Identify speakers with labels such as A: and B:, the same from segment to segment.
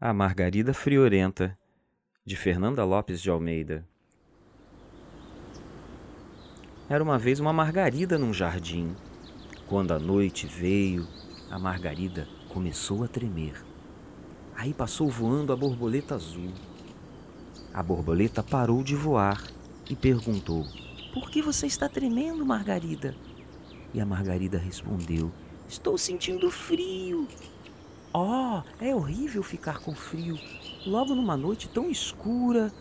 A: A Margarida Friorenta, de Fernanda Lopes de Almeida. Era uma vez uma margarida num jardim. Quando a noite veio, a margarida começou a tremer. Aí passou voando a borboleta azul. A borboleta parou de voar e perguntou: Por que você está tremendo, Margarida? E a Margarida respondeu: Estou sentindo frio. Oh, é horrível ficar com frio. Logo numa noite tão escura.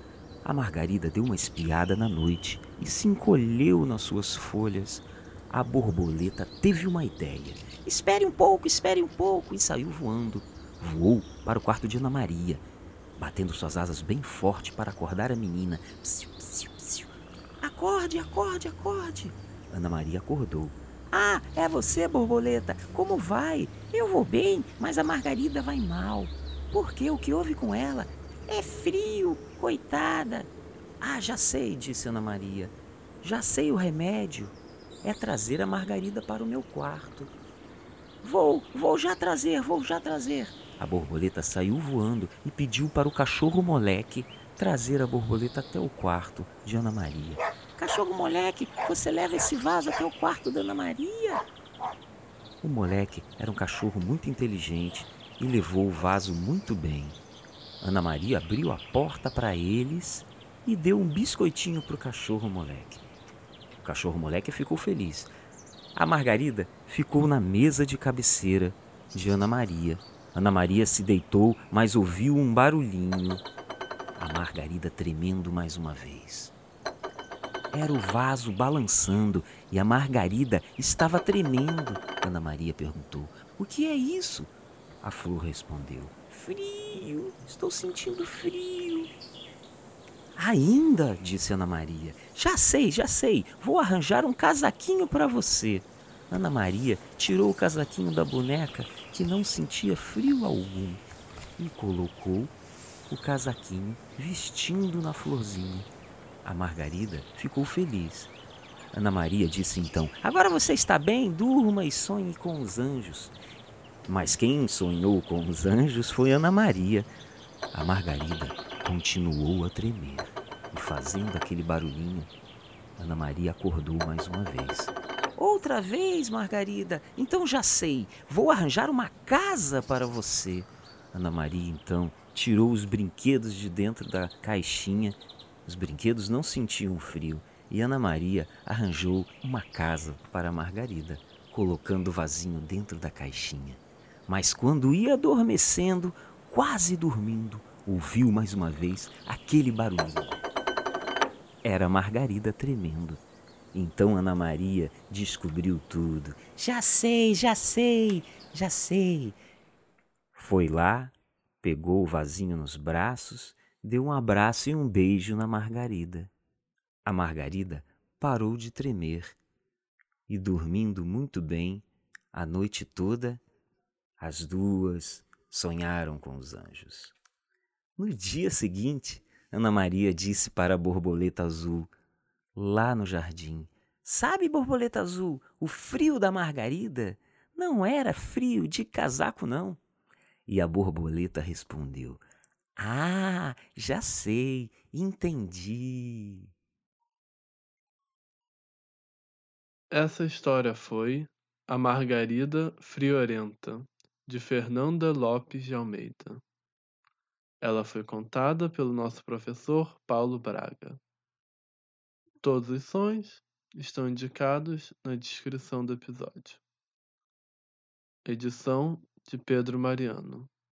A: A Margarida deu uma espiada na noite e se encolheu nas suas folhas. A borboleta teve uma ideia. Espere um pouco, espere um pouco, e saiu voando. Voou para o quarto de Ana Maria, batendo suas asas bem forte para acordar a menina. Psiu, psiu, psiu. Acorde, acorde, acorde. Ana Maria acordou. Ah, é você, borboleta. Como vai? Eu vou bem, mas a Margarida vai mal. Por quê? O que houve com ela? É frio, coitada. Ah, já sei, disse Ana Maria. Já sei o remédio. É trazer a Margarida para o meu quarto. Vou, vou já trazer, vou já trazer. A borboleta saiu voando e pediu para o cachorro moleque trazer a borboleta até o quarto de Ana Maria. Cachorro moleque, você leva esse vaso até o quarto da Ana Maria? O moleque era um cachorro muito inteligente e levou o vaso muito bem. Ana Maria abriu a porta para eles e deu um biscoitinho para o cachorro moleque. O cachorro moleque ficou feliz. A Margarida ficou na mesa de cabeceira de Ana Maria. Ana Maria se deitou, mas ouviu um barulhinho. A Margarida tremendo mais uma vez. Era o vaso balançando e a Margarida estava tremendo. Ana Maria perguntou: O que é isso? A flor respondeu: Frio, estou sentindo frio. Ainda, disse Ana Maria. Já sei, já sei. Vou arranjar um casaquinho para você. Ana Maria tirou o casaquinho da boneca, que não sentia frio algum, e colocou o casaquinho vestindo na florzinha. A Margarida ficou feliz. Ana Maria disse então: Agora você está bem, durma e sonhe com os anjos. Mas quem sonhou com os anjos foi Ana Maria. A Margarida continuou a tremer e, fazendo aquele barulhinho, Ana Maria acordou mais uma vez. Outra vez, Margarida? Então já sei. Vou arranjar uma casa para você. Ana Maria então tirou os brinquedos de dentro da caixinha os brinquedos não sentiam frio e Ana Maria arranjou uma casa para Margarida, colocando o vasinho dentro da caixinha. Mas quando ia adormecendo, quase dormindo, ouviu mais uma vez aquele barulho. Era Margarida tremendo. Então Ana Maria descobriu tudo. Já sei, já sei, já sei. Foi lá, pegou o vasinho nos braços deu um abraço e um beijo na Margarida. A Margarida parou de tremer e, dormindo muito bem, a noite toda, as duas sonharam com os anjos. No dia seguinte, Ana Maria disse para a borboleta azul, lá no jardim: Sabe, borboleta azul, o frio da Margarida não era frio de casaco, não. E a borboleta respondeu: ah, já sei, entendi.
B: Essa história foi A Margarida Friorenta, de Fernanda Lopes de Almeida. Ela foi contada pelo nosso professor Paulo Braga. Todos os sons estão indicados na descrição do episódio. Edição de Pedro Mariano.